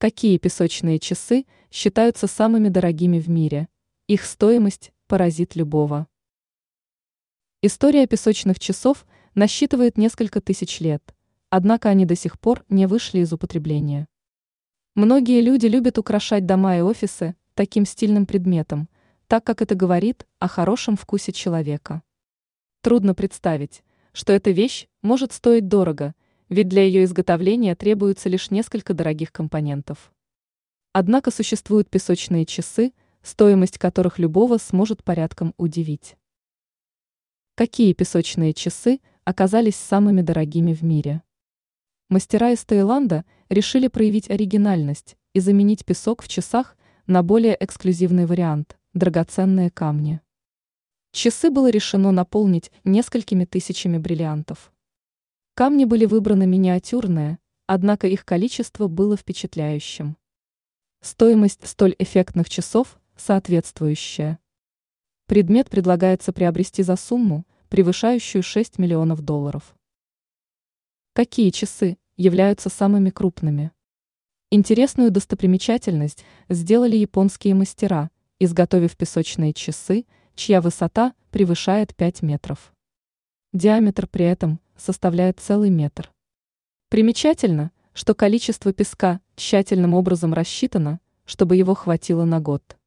Какие песочные часы считаются самыми дорогими в мире? Их стоимость поразит любого. История песочных часов насчитывает несколько тысяч лет, однако они до сих пор не вышли из употребления. Многие люди любят украшать дома и офисы таким стильным предметом, так как это говорит о хорошем вкусе человека. Трудно представить, что эта вещь может стоить дорого, ведь для ее изготовления требуется лишь несколько дорогих компонентов. Однако существуют песочные часы, стоимость которых любого сможет порядком удивить. Какие песочные часы оказались самыми дорогими в мире? Мастера из Таиланда решили проявить оригинальность и заменить песок в часах на более эксклюзивный вариант – драгоценные камни. Часы было решено наполнить несколькими тысячами бриллиантов. Камни были выбраны миниатюрные, однако их количество было впечатляющим. Стоимость столь эффектных часов соответствующая. Предмет предлагается приобрести за сумму, превышающую 6 миллионов долларов. Какие часы являются самыми крупными? Интересную достопримечательность сделали японские мастера, изготовив песочные часы, чья высота превышает 5 метров. Диаметр при этом составляет целый метр. Примечательно, что количество песка тщательным образом рассчитано, чтобы его хватило на год.